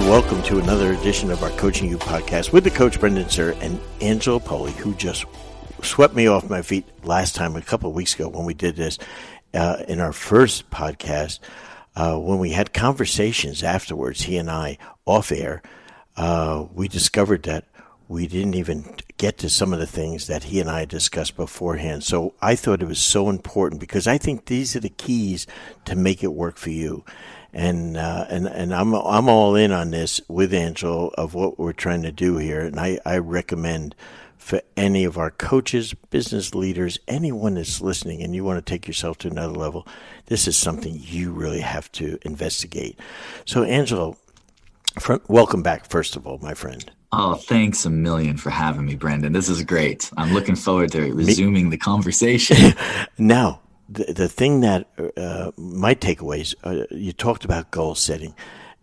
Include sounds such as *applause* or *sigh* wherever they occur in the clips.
Welcome to another edition of our Coaching You podcast with the coach Brendan Suhr and Angelo Poli, who just swept me off my feet last time a couple of weeks ago when we did this uh, in our first podcast. Uh, when we had conversations afterwards, he and I off air, uh, we discovered that we didn't even get to some of the things that he and I discussed beforehand. So I thought it was so important because I think these are the keys to make it work for you and uh, and and I'm I'm all in on this with Angelo of what we're trying to do here, and I I recommend for any of our coaches, business leaders, anyone that's listening, and you want to take yourself to another level, this is something you really have to investigate. So, Angelo, welcome back, first of all, my friend. Oh, thanks a million for having me, Brendan. This is great. I'm looking forward to resuming the conversation. *laughs* now, the, the thing that uh, my takeaways, uh, you talked about goal setting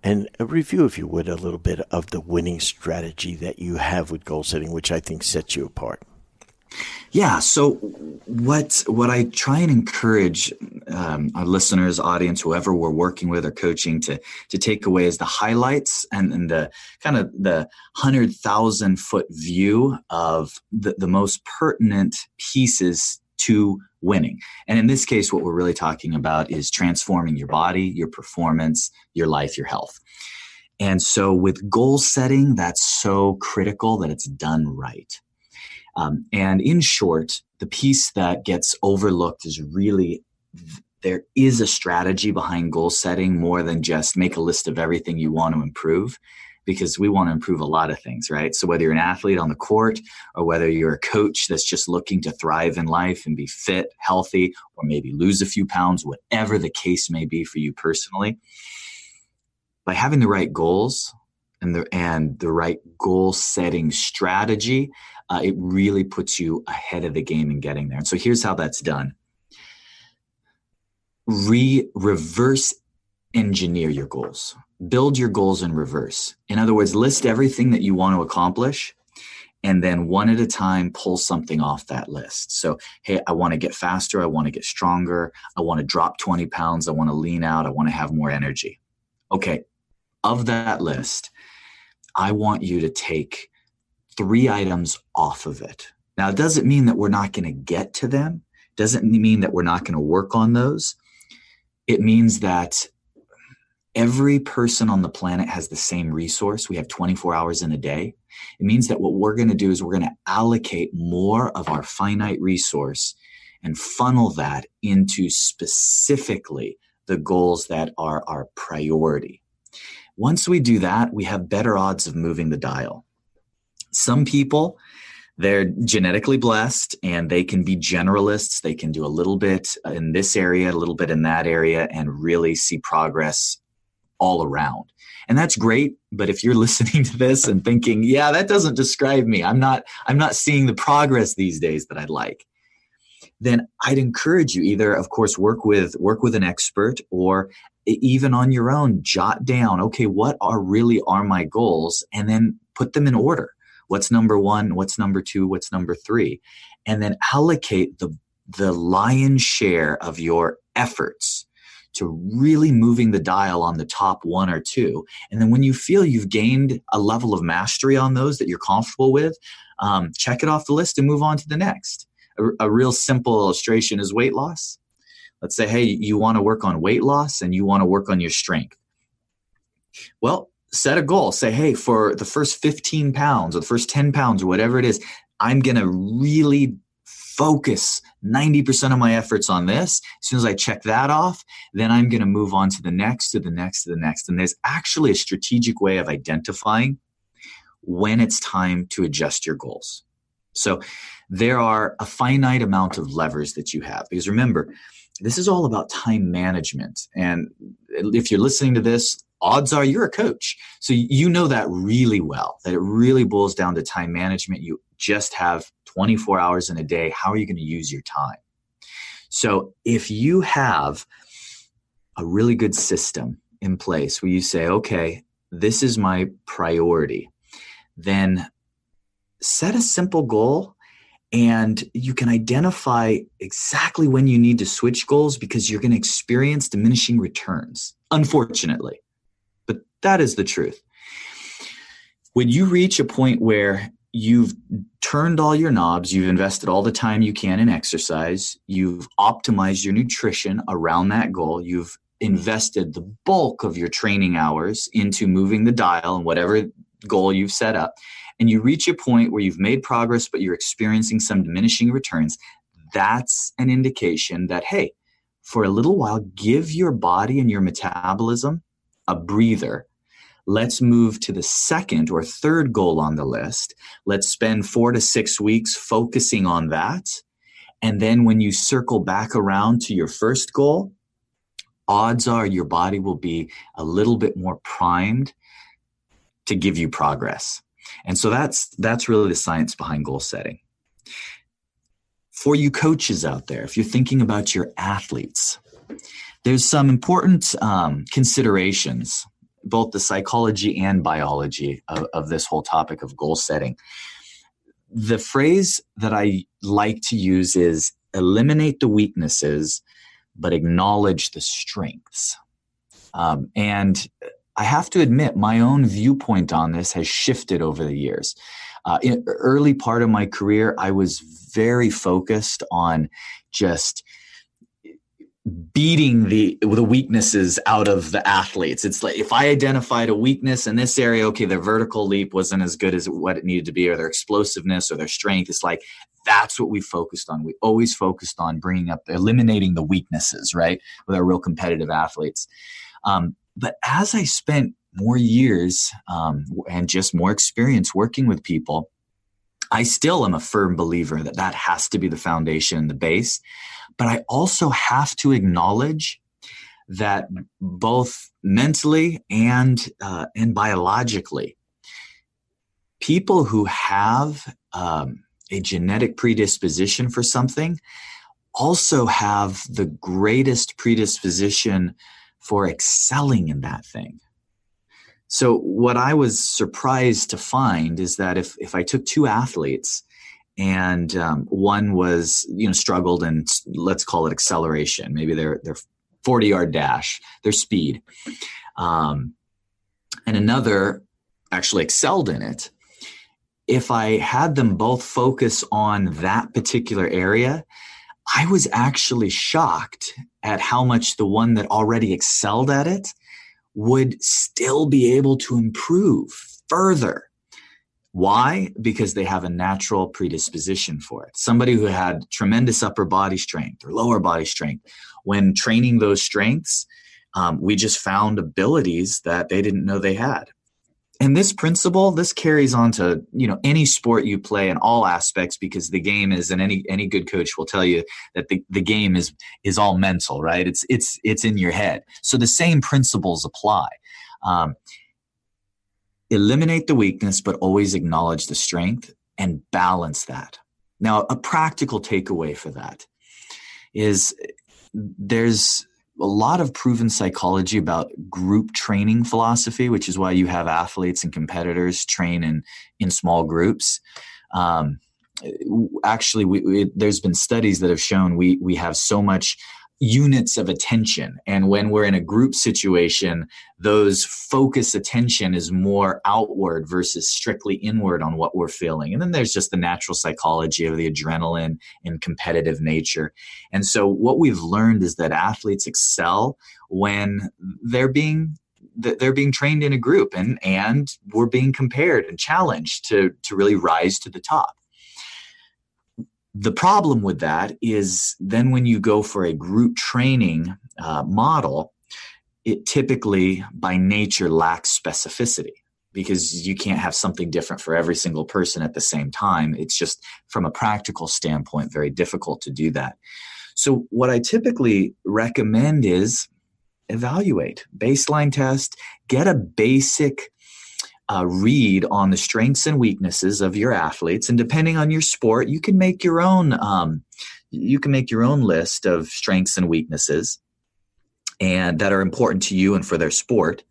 and a review, if you would, a little bit of the winning strategy that you have with goal setting, which I think sets you apart. Yeah. So what what I try and encourage um, our listeners, audience, whoever we're working with or coaching to to take away is the highlights and, and the kind of the hundred thousand foot view of the, the most pertinent pieces to winning. And in this case, what we're really talking about is transforming your body, your performance, your life, your health. And so with goal setting, that's so critical that it's done right. Um, and in short, the piece that gets overlooked is really there is a strategy behind goal setting more than just make a list of everything you want to improve because we want to improve a lot of things, right? So whether you're an athlete on the court or whether you're a coach that's just looking to thrive in life and be fit, healthy, or maybe lose a few pounds, whatever the case may be for you personally, by having the right goals and the and the right goal setting strategy, uh, it really puts you ahead of the game in getting there. And so here's how that's done. Re reverse engineer your goals build your goals in reverse. In other words, list everything that you want to accomplish and then one at a time pull something off that list. So, hey, I want to get faster. I want to get stronger. I want to drop 20 pounds. I want to lean out. I want to have more energy. Okay, of that list, I want you to take three items off of it. Now, it doesn't mean that we're not going to get to them, doesn't mean that we're not going to work on those. It means that every person on the planet has the same resource. We have 24 hours in a day. It means that what we're going to do is we're going to allocate more of our finite resource and funnel that into specifically the goals that are our priority. Once we do that, we have better odds of moving the dial. Some people, they're genetically blessed and they can be generalists. They can do a little bit in this area, a little bit in that area, and really see progress all around. And that's great, but if you're *laughs* listening to this and thinking, "Yeah, that doesn't describe me. I'm not I'm not seeing the progress these days that I'd like." Then I'd encourage you either of course work with work with an expert or even on your own jot down, okay, what are really are my goals and then put them in order. What's number 1, what's number 2, what's number 3? And then allocate the the lion's share of your efforts to really moving the dial on the top one or two. And then when you feel you've gained a level of mastery on those that you're comfortable with, um, check it off the list and move on to the next. A, a real simple illustration is weight loss. Let's say, hey, you want to work on weight loss and you want to work on your strength. Well, set a goal. Say, hey, for the first 15 pounds or the first 10 pounds or whatever it is, I'm going to really focus 90% of my efforts on this. As soon as I check that off, then I'm going to move on to the next, to the next, to the next. And there's actually a strategic way of identifying when it's time to adjust your goals. So there are a finite amount of levers that you have. Because remember, this is all about time management. And if you're listening to this, odds are you're a coach. So you know that really well, that it really boils down to time management. You just have 24 hours in a day. How are you going to use your time? So if you have a really good system in place where you say, okay, this is my priority, then set a simple goal and you can identify exactly when you need to switch goals because you're going to experience diminishing returns, unfortunately. But that is the truth. When you reach a point where you've turned all your knobs, you've invested all the time you can in exercise, you've optimized your nutrition around that goal, you've invested the bulk of your training hours into moving the dial and whatever goal you've set up, and you reach a point where you've made progress but you're experiencing some diminishing returns, that's an indication that, hey, for a little while, give your body and your metabolism a breather Let's move to the second or third goal on the list. Let's spend four to six weeks focusing on that. And then when you circle back around to your first goal, odds are your body will be a little bit more primed to give you progress. And so that's that's really the science behind goal setting. For you coaches out there, if you're thinking about your athletes, there's some important um, considerations both the psychology and biology of, of this whole topic of goal setting. The phrase that I like to use is eliminate the weaknesses, but acknowledge the strengths. Um, and I have to admit, my own viewpoint on this has shifted over the years. Uh, in early part of my career, I was very focused on just beating the the weaknesses out of the athletes. It's like if I identified a weakness in this area, okay, their vertical leap wasn't as good as what it needed to be, or their explosiveness or their strength. It's like that's what we focused on. We always focused on bringing up, eliminating the weaknesses, right, with our real competitive athletes. Um, but as I spent more years um, and just more experience working with people, I still am a firm believer that that has to be the foundation, and the base. But I also have to acknowledge that both mentally and uh, and biologically, people who have um, a genetic predisposition for something also have the greatest predisposition for excelling in that thing. So what I was surprised to find is that if if I took two athletes and um, one was you know struggled in let's call it acceleration, maybe their their 40 yard dash, their speed, um, and another actually excelled in it. If I had them both focus on that particular area, I was actually shocked at how much the one that already excelled at it would still be able to improve further. Why? Because they have a natural predisposition for it. Somebody who had tremendous upper body strength or lower body strength, when training those strengths, um, we just found abilities that they didn't know they had and this principle this carries on to you know any sport you play in all aspects because the game is and any any good coach will tell you that the, the game is is all mental right it's it's it's in your head so the same principles apply um, eliminate the weakness but always acknowledge the strength and balance that now a practical takeaway for that is there's a lot of proven psychology about group training philosophy, which is why you have athletes and competitors train in in small groups. Um, actually, we, we, there's been studies that have shown we we have so much units of attention. And when we're in a group situation, those focus attention is more outward versus strictly inward on what we're feeling. And then there's just the natural psychology of the adrenaline and competitive nature. And so what we've learned is that athletes excel when they're being they're being trained in a group and and we're being compared and challenged to to really rise to the top the problem with that is then when you go for a group training uh, model, it typically by nature lacks specificity because you can't have something different for every single person at the same time. It's just from a practical standpoint very difficult to do that. So, what I typically recommend is evaluate, baseline test, get a basic uh, read on the strengths and weaknesses of your athletes, and depending on your sport, you can make your own. Um, you can make your own list of strengths and weaknesses, and that are important to you and for their sport.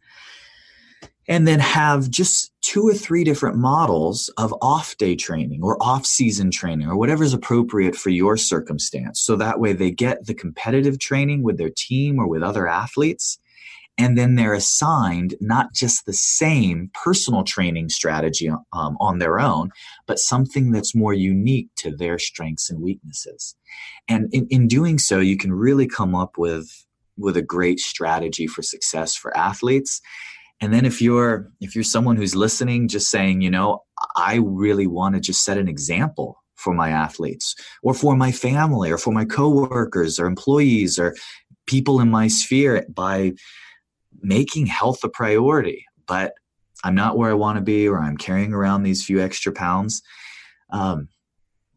And then have just two or three different models of off day training or off season training or whatever is appropriate for your circumstance. So that way they get the competitive training with their team or with other athletes and then they're assigned not just the same personal training strategy um, on their own, but something that's more unique to their strengths and weaknesses. And in, in doing so, you can really come up with with a great strategy for success for athletes. And then if you're if you're someone who's listening, just saying, you know, I really want to just set an example for my athletes or for my family or for my coworkers or employees or people in my sphere by making health a priority, but I'm not where I want to be, or I'm carrying around these few extra pounds. Um,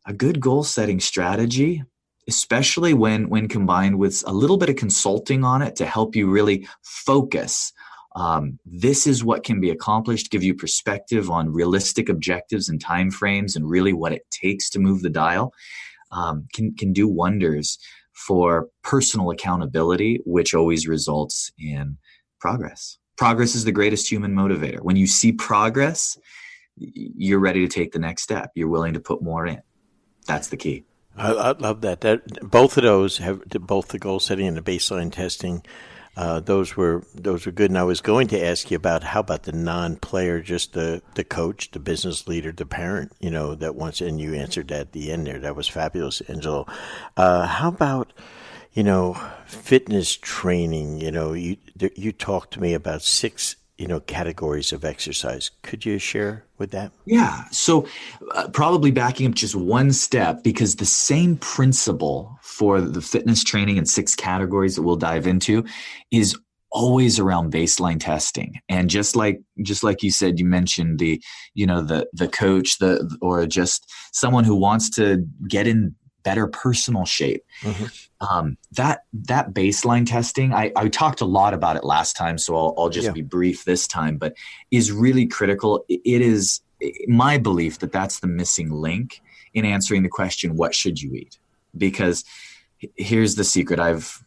a good goal setting strategy, especially when when combined with a little bit of consulting on it to help you really focus. Um, this is what can be accomplished. Give you perspective on realistic objectives and timeframes, and really what it takes to move the dial. Um, can can do wonders for personal accountability, which always results in progress. Progress is the greatest human motivator. When you see progress, you're ready to take the next step. You're willing to put more in. That's the key. I, I love that. That both of those have both the goal setting and the baseline testing. Uh, those were those were good. And I was going to ask you about how about the non-player, just the the coach, the business leader, the parent. You know that once, and you answered that at the end there. That was fabulous, Angelo. Uh, how about you know, fitness training, you know, you you talked to me about six, you know, categories of exercise. Could you share with that? Yeah. So, uh, probably backing up just one step because the same principle for the fitness training and six categories that we'll dive into is always around baseline testing and just like just like you said you mentioned the you know the the coach the or just someone who wants to get in better personal shape. Mm-hmm. Um, that that baseline testing, I, I, talked a lot about it last time, so I'll, I'll just yeah. be brief this time. But is really critical. It is my belief that that's the missing link in answering the question, "What should you eat?" Because here's the secret: I've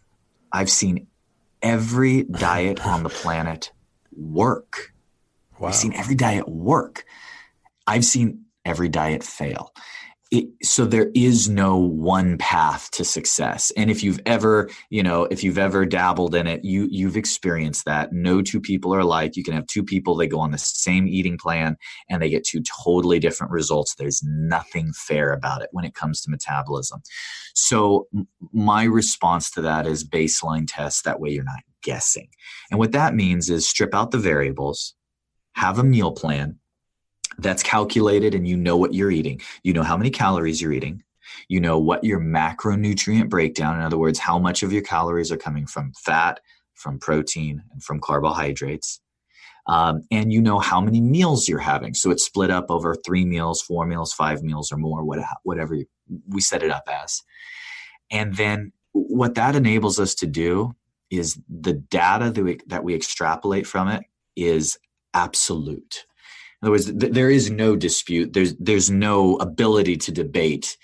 I've seen every diet on the planet work. Wow. I've seen every diet work. I've seen every diet fail it, so there is no one path to success. And if you've ever you know if you've ever dabbled in it you you've experienced that. No two people are alike. You can have two people they go on the same eating plan and they get two totally different results. There's nothing fair about it when it comes to metabolism. So my response to that is baseline tests that way you're not guessing. And what that means is strip out the variables have a meal plan that's calculated and you know what you're eating. You know how many calories you're eating. You know what your macronutrient breakdown, in other words, how much of your calories are coming from fat, from protein, and from carbohydrates. Um, and you know how many meals you're having. So it's split up over three meals, four meals, five meals, or more, whatever we set it up as. And then what that enables us to do is the data that we, that we extrapolate from it is absolute. In other words, th- there is no dispute. There's there's no ability to debate.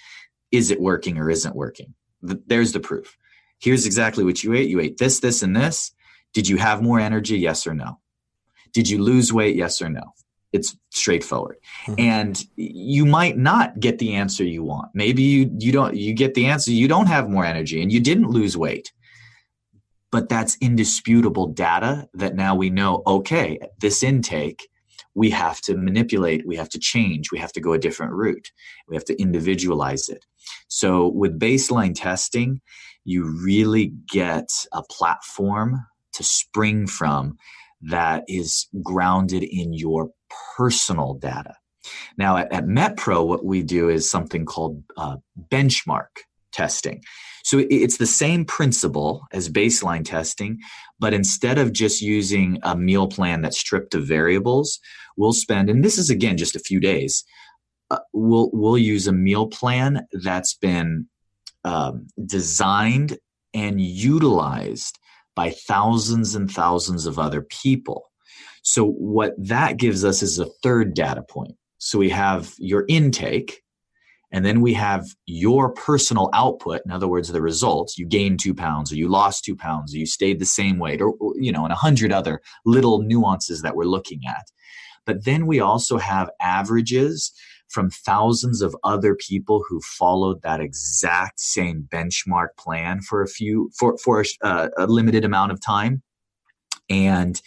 Is it working or isn't working? Th- there's the proof. Here's exactly what you ate. You ate this, this, and this. Did you have more energy? Yes or no? Did you lose weight? Yes or no? It's straightforward. Mm-hmm. And you might not get the answer you want. Maybe you you don't you get the answer you don't have more energy and you didn't lose weight. But that's indisputable data that now we know okay, this intake we have to manipulate, we have to change, we have to go a different route, we have to individualize it. So, with baseline testing, you really get a platform to spring from that is grounded in your personal data. Now, at, at MetPro, what we do is something called uh, benchmark testing. So it's the same principle as baseline testing, but instead of just using a meal plan that's stripped of variables, we'll spend, and this is again just a few days, uh, we'll, we'll use a meal plan that's been um, designed and utilized by thousands and thousands of other people. So, what that gives us is a third data point. So, we have your intake, and then we have your personal output in other words the results you gained two pounds or you lost two pounds or you stayed the same weight or, or you know and a hundred other little nuances that we're looking at but then we also have averages from thousands of other people who followed that exact same benchmark plan for a few for for a, uh, a limited amount of time and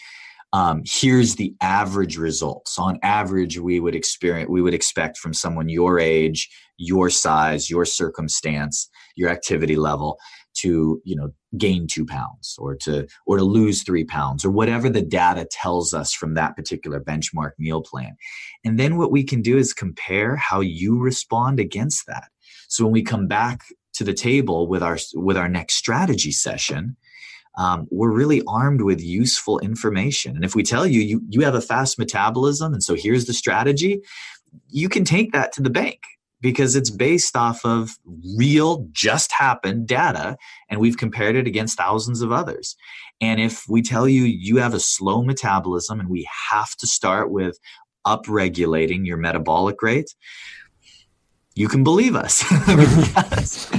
um, here's the average results. On average, we would experience, we would expect from someone your age, your size, your circumstance, your activity level to, you know, gain two pounds or to, or to lose three pounds or whatever the data tells us from that particular benchmark meal plan. And then what we can do is compare how you respond against that. So when we come back to the table with our, with our next strategy session, um, we're really armed with useful information. And if we tell you, you you have a fast metabolism, and so here's the strategy, you can take that to the bank because it's based off of real, just happened data, and we've compared it against thousands of others. And if we tell you you have a slow metabolism and we have to start with upregulating your metabolic rate, you can believe us.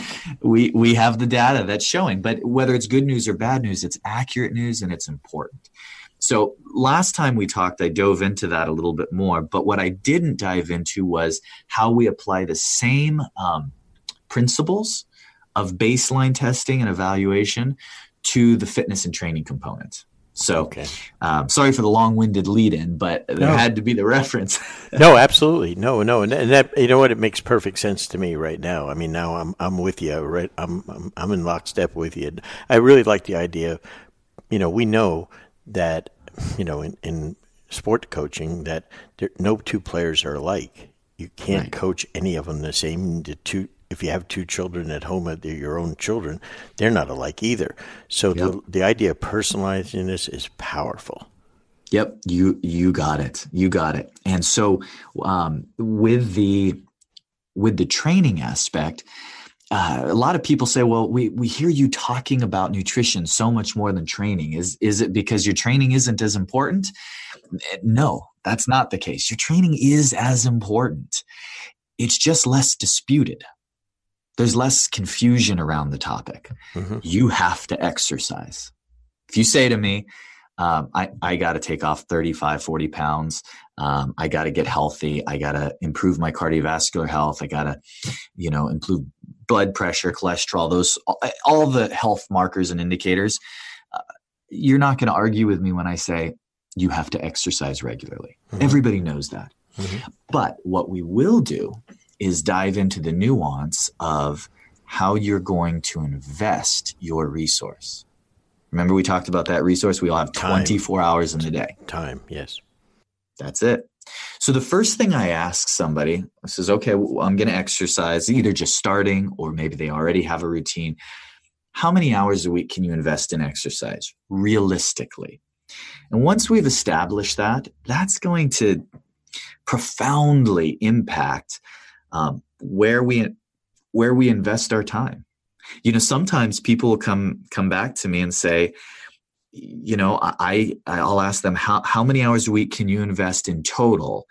*laughs* We we have the data that's showing. But whether it's good news or bad news it's accurate news and it's important so last time we talked i dove into that a little bit more but what i didn't dive into was how we apply the same um, principles of baseline testing and evaluation to the fitness and training component so, okay. um, sorry for the long-winded lead-in, but there no. had to be the reference. *laughs* no, absolutely, no, no, and that you know what, it makes perfect sense to me right now. I mean, now I'm I'm with you, right? I'm I'm, I'm in lockstep with you. I really like the idea. You know, we know that you know in, in sport coaching that there, no two players are alike. You can't right. coach any of them the same. The two if you have two children at home, they're your own children, they're not alike either. So yep. the, the idea of personalizing this is powerful. Yep, you you got it. You got it. And so um, with the with the training aspect, uh, a lot of people say, "Well, we we hear you talking about nutrition so much more than training. Is is it because your training isn't as important?" No, that's not the case. Your training is as important. It's just less disputed there's less confusion around the topic. Mm-hmm. You have to exercise. If you say to me, um, I, I got to take off 35, 40 pounds. Um, I got to get healthy. I got to improve my cardiovascular health. I got to, you know, improve blood pressure, cholesterol, those, all the health markers and indicators. Uh, you're not going to argue with me when I say you have to exercise regularly. Mm-hmm. Everybody knows that. Mm-hmm. But what we will do is dive into the nuance of how you're going to invest your resource. Remember, we talked about that resource? We all have Time. 24 hours in the day. Time, yes. That's it. So, the first thing I ask somebody says, okay, well, I'm going to exercise, either just starting or maybe they already have a routine. How many hours a week can you invest in exercise realistically? And once we've established that, that's going to profoundly impact um, where we where we invest our time. You know, sometimes people come come back to me and say, you know, I I'll ask them how how many hours a week can you invest in total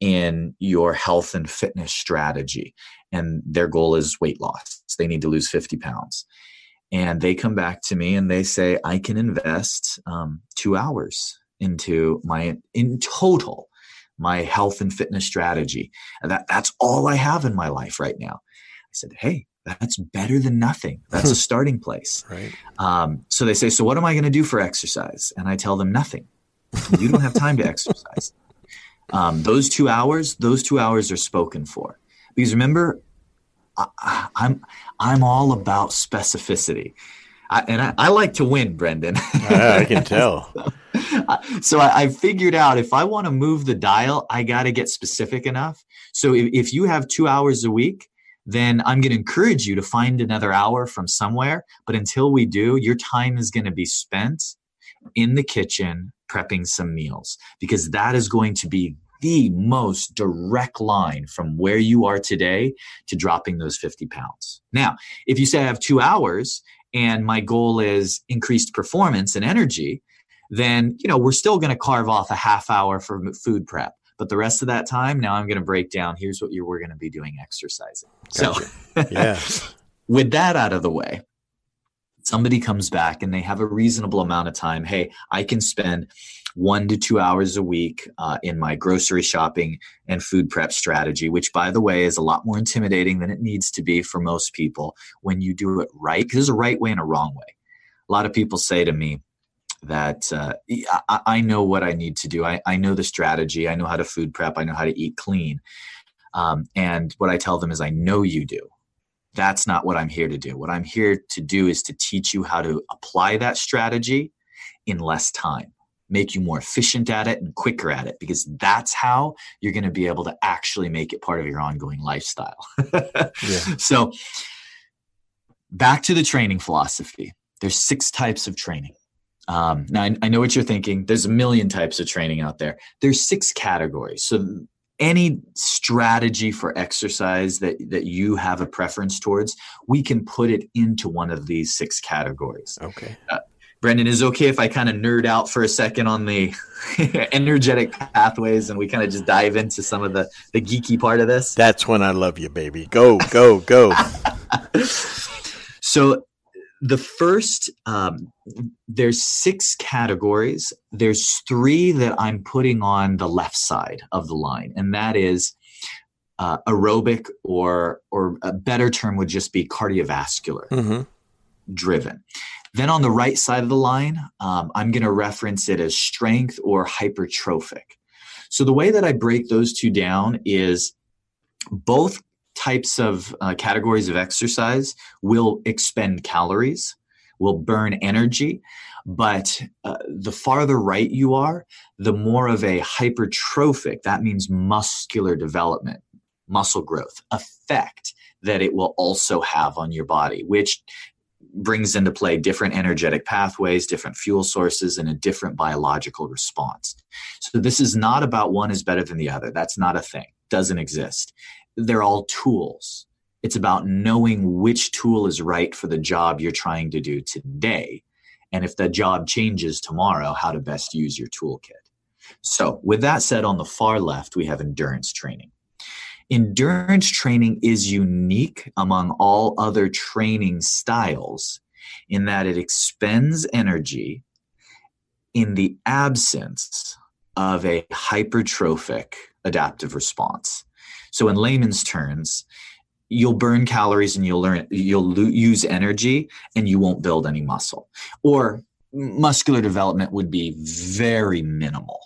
in your health and fitness strategy, and their goal is weight loss. They need to lose fifty pounds, and they come back to me and they say I can invest um, two hours into my in total my health and fitness strategy. And that, that's all I have in my life right now. I said, Hey, that's better than nothing. That's a starting place. Right. Um, so they say, So what am I going to do for exercise? And I tell them nothing. You don't have time to *laughs* exercise. Um, those two hours, those two hours are spoken for. Because remember, I, I'm I'm all about specificity. I, and I, I, like to win, Brendan. I can tell. *laughs* so I, I, figured out if I want to move the dial, I got to get specific enough. So if, if you have two hours a week, then I'm going to encourage you to find another hour from somewhere. But until we do, your time is going to be spent in the kitchen prepping some meals because that is going to be the most direct line from where you are today to dropping those 50 pounds. Now, if you say I have two hours and my goal is increased performance and energy, then you know we're still going to carve off a half hour for food prep. But the rest of that time, now I'm going to break down. Here's what you were going to be doing exercising. Gotcha. So, *laughs* yeah. with that out of the way, somebody comes back and they have a reasonable amount of time. Hey, I can spend one to two hours a week uh, in my grocery shopping and food prep strategy, which, by the way, is a lot more intimidating than it needs to be for most people when you do it right. Because there's a right way and a wrong way. A lot of people say to me, that uh, I, I, know what I need to do. I, I, know the strategy. I know how to food prep. I know how to eat clean. Um, and what I tell them is, I know you do. That's not what I'm here to do. What I'm here to do is to teach you how to apply that strategy in less time, make you more efficient at it and quicker at it, because that's how you're going to be able to actually make it part of your ongoing lifestyle. *laughs* yeah. So, back to the training philosophy. There's six types of training. Um, now, I, I know what you're thinking. There's a million types of training out there. There's six categories. So, any strategy for exercise that, that you have a preference towards, we can put it into one of these six categories. Okay. Uh, Brendan, is okay if I kind of nerd out for a second on the *laughs* energetic pathways and we kind of just dive into some of the, the geeky part of this? That's when I love you, baby. Go, go, go. *laughs* so, the first um, there's six categories. There's three that i'm putting on the left side of the line and that is uh, aerobic or or a better term would just be cardiovascular mm-hmm. driven. Then on the right side of the line um, i'm going to reference it as strength or hypertrophic. So the way that i break those two down is both types of uh, categories of exercise will expend calories, will burn energy, but uh, the farther right you are, the more of a hypertrophic, that means muscular development, muscle growth effect that it will also have on your body, which brings into play different energetic pathways, different fuel sources, and a different biological response. So, this is not about one is better than the other. That's not a thing, doesn't exist they're all tools. It's about knowing which tool is right for the job you're trying to do today. And if the job changes tomorrow, how to best use your toolkit. So, with that said, on the far left, we have endurance training. Endurance training is unique among all other training styles in that it expends energy in the absence of a hypertrophic adaptive response. So in layman's terms, you'll burn calories and you'll learn you'll lo- use energy and you won't build any muscle. Or muscular development would be very minimal.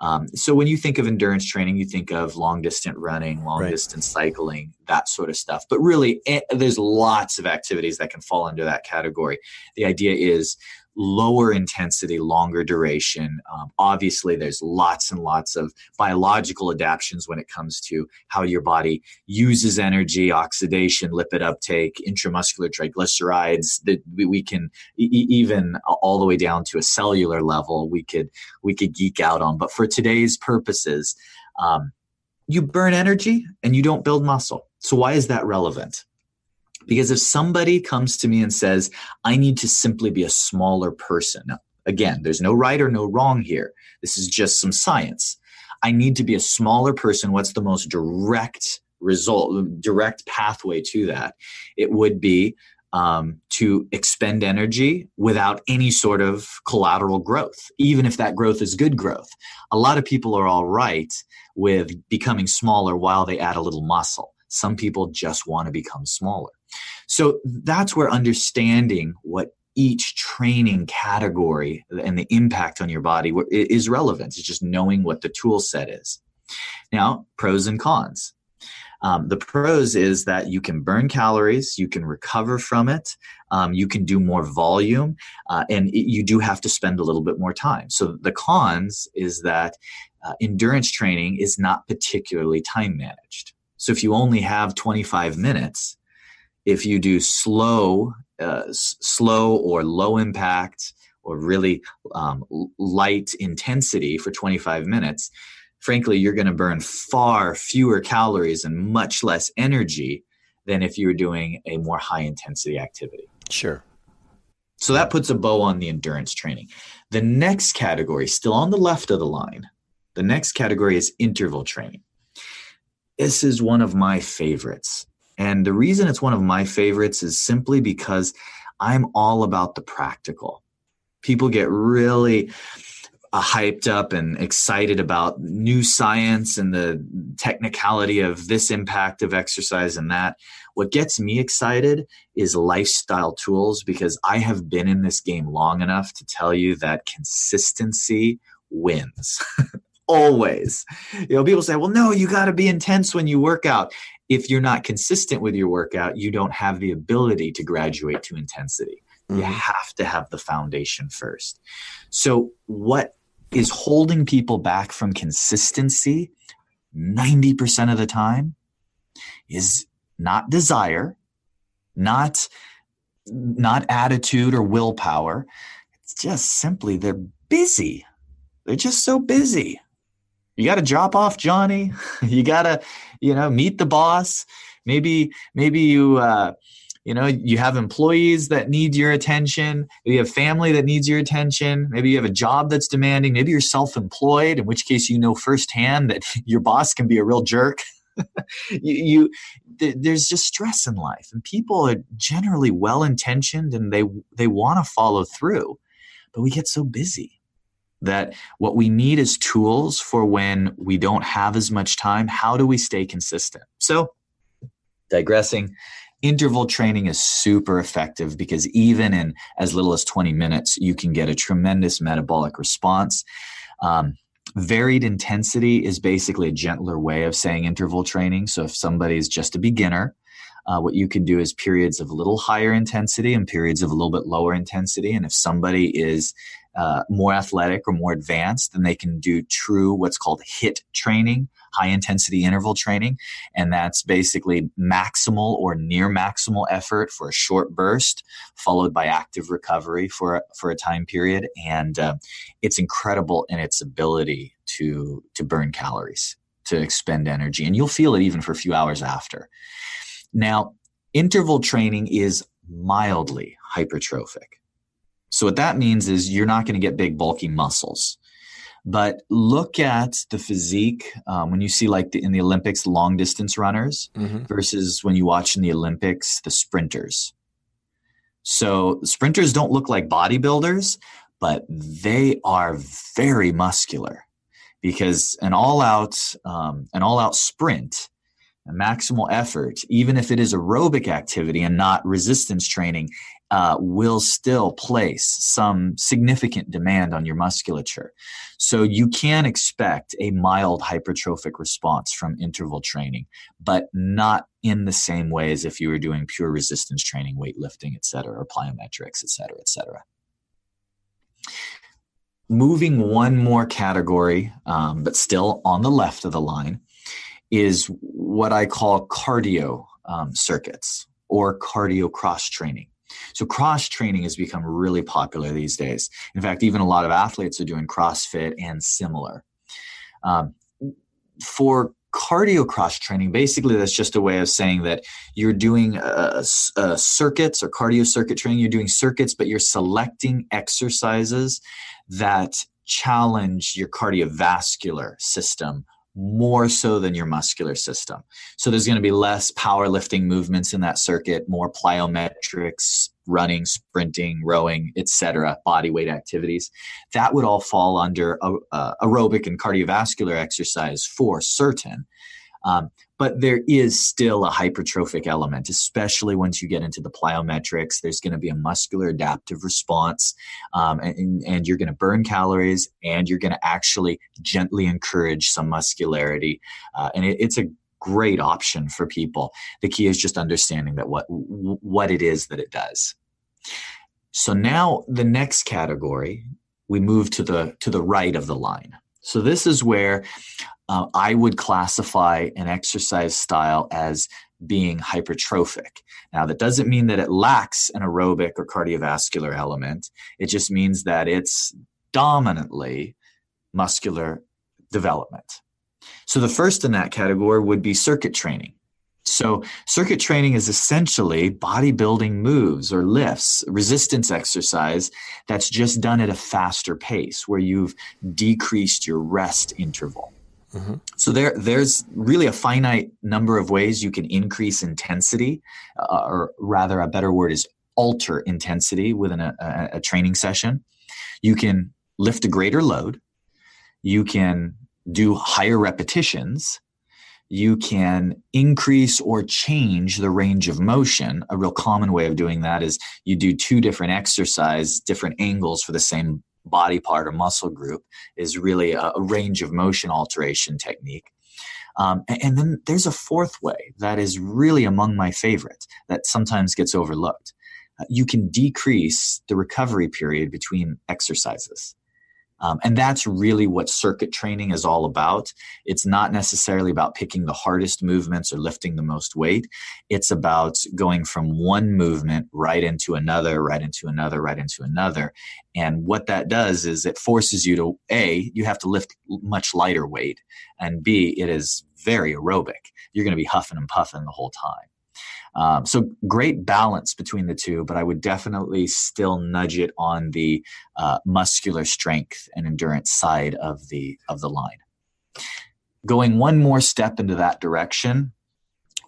Um, so when you think of endurance training, you think of long distance running, long right. distance cycling, that sort of stuff. But really, it, eh, there's lots of activities that can fall under that category. The idea is lower intensity, longer duration. Um, obviously, there's lots and lots of biological adaptations when it comes to how your body uses energy, oxidation, lipid uptake, intramuscular triglycerides. That we, we can e- even all the way down to a cellular level, we could we could geek out on. But for today's purposes, um, you burn energy and you don't build muscle. So why is that relevant? Because if somebody comes to me and says, I need to simply be a smaller person, again, there's no right or no wrong here. This is just some science. I need to be a smaller person. What's the most direct result, direct pathway to that? It would be um, to expend energy without any sort of collateral growth, even if that growth is good growth. A lot of people are all right with becoming smaller while they add a little muscle. Some people just want to become smaller. So that's where understanding what each training category and the impact on your body is relevant. It's just knowing what the tool set is. Now, pros and cons. Um, the pros is that you can burn calories, you can recover from it, um, you can do more volume, uh, and it, you do have to spend a little bit more time. So the cons is that uh, endurance training is not particularly time managed. So if you only have 25 minutes, if you do slow, uh, slow or low impact or really um, light intensity for 25 minutes, frankly, you're going to burn far fewer calories and much less energy than if you were doing a more high intensity activity. Sure. So that puts a bow on the endurance training. The next category, still on the left of the line, the next category is interval training. This is one of my favorites. And the reason it's one of my favorites is simply because I'm all about the practical. People get really uh, hyped up and excited about new science and the technicality of this impact of exercise and that. What gets me excited is lifestyle tools because I have been in this game long enough to tell you that consistency wins. *laughs* Always. You know, people say, well, no, you got to be intense when you work out. If you're not consistent with your workout, you don't have the ability to graduate to intensity. Mm-hmm. You have to have the foundation first. So, what is holding people back from consistency 90% of the time is not desire, not not attitude or willpower. It's just simply they're busy. They're just so busy. You got to drop off Johnny. *laughs* you got to, you know, meet the boss. Maybe maybe you uh, you know you have employees that need your attention. Maybe you have family that needs your attention. Maybe you have a job that's demanding. Maybe you're self-employed in which case you know firsthand that *laughs* your boss can be a real jerk. *laughs* You, you th- there's just stress in life and people are generally well intentioned and they they want to follow through but we get so busy that what we need is tools for when we don't have as much time how do we stay consistent so digressing interval training is super effective because even in as little as 20 minutes, you can get a tremendous metabolic response. Um, varied intensity is basically a gentler way of saying interval training. So if somebody is just a beginner, uh, what you can do is periods of a little higher intensity and periods of a little bit lower intensity. And if somebody is uh, more athletic or more advanced, then they can do true what's called HIIT training, high intensity interval training. And that's basically maximal or near maximal effort for a short burst, followed by active recovery for, for a time period. And uh, it's incredible in its ability to, to burn calories, to expend energy. And you'll feel it even for a few hours after. Now, interval training is mildly hypertrophic. So what that means is you're not going to get big bulky muscles. But look at the physique um, when you see like the, in the Olympics long distance runners mm-hmm. versus when you watch in the Olympics the sprinters. So sprinters don't look like bodybuilders, but they are very muscular because an all out um, an all out sprint a maximal effort, even if it is aerobic activity and not resistance training, uh, will still place some significant demand on your musculature. So you can expect a mild hypertrophic response from interval training, but not in the same way as if you were doing pure resistance training, weightlifting, et cetera, or plyometrics, et cetera, et cetera. Moving one more category, um, but still on the left of the line, is what I call cardio um, circuits or cardio cross training. So cross training has become really popular these days. In fact, even a lot of athletes are doing CrossFit and similar. Um, for cardio cross training, basically that's just a way of saying that you're doing uh, uh, circuits or cardio circuit training. You're doing circuits, but you're selecting exercises that challenge your cardiovascular system more so than your muscular system. So there's going to be less powerlifting movements in that circuit, more plyometrics, running, sprinting, rowing, etc., body weight activities. That would all fall under uh, aerobic and cardiovascular exercise for certain. Um, but there is still a hypertrophic element, especially once you get into the plyometrics. There's going to be a muscular adaptive response, um, and, and, you're going to burn calories, and you're going to actually gently encourage some muscularity. Uh, and it, it's a great option for people. The key is just understanding that what what it is that it does. So now the next category, we move to the to the right of the line. So this is where uh, I would classify an exercise style as being hypertrophic. Now, that doesn't mean that it lacks an aerobic or cardiovascular element. It just means that it's dominantly muscular development. So, the first in that category would be circuit training. So, circuit training is essentially bodybuilding moves or lifts, resistance exercise that's just done at a faster pace where you've decreased your rest interval. Mm-hmm. So there, there's really a finite number of ways you can increase intensity, uh, or rather, a better word is alter intensity within a, a, a training session. You can lift a greater load. you can do higher repetitions you can increase or change the range of motion. A real common way of doing that is you do two different exercise, different angles for the same body part or muscle group is really a, range of motion alteration technique. Um, and, and then there's a fourth way that is really among my favorite that sometimes gets overlooked. Uh, you can decrease the recovery period between exercises. Um, and that's really what circuit training is all about. It's not necessarily about picking the hardest movements or lifting the most weight. It's about going from one movement right into another, right into another, right into another. And what that does is it forces you to A, you have to lift much lighter weight, and B, it is very aerobic. You're going to be huffing and puffing the whole time. Um, so great balance between the two, but I would definitely still nudge it on the uh, muscular strength and endurance side of the of the line. Going one more step into that direction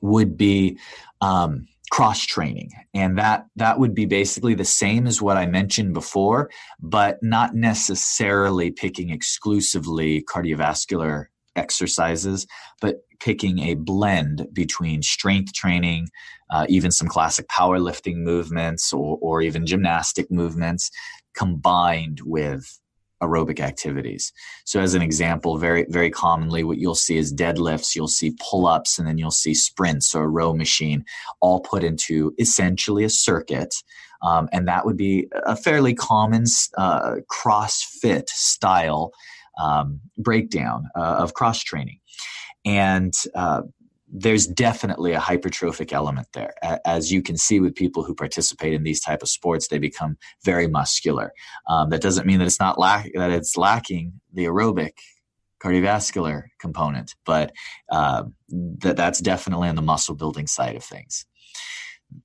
would be um, cross training, and that that would be basically the same as what I mentioned before, but not necessarily picking exclusively cardiovascular exercises, but picking a blend between strength training, uh, even some classic powerlifting movements, or, or even gymnastic movements combined with aerobic activities. So, as an example, very very commonly, what you'll see is deadlifts, you'll see pull ups, and then you'll see sprints or a row machine, all put into essentially a circuit. Um, and that would be a fairly common uh, CrossFit style um, breakdown uh, of cross training. And uh, there's definitely a hypertrophic element there. As you can see with people who participate in these type of sports they become very muscular. Um, that doesn't mean that it's not lack that it's lacking the aerobic cardiovascular component but uh, that that's definitely on the muscle building side of things.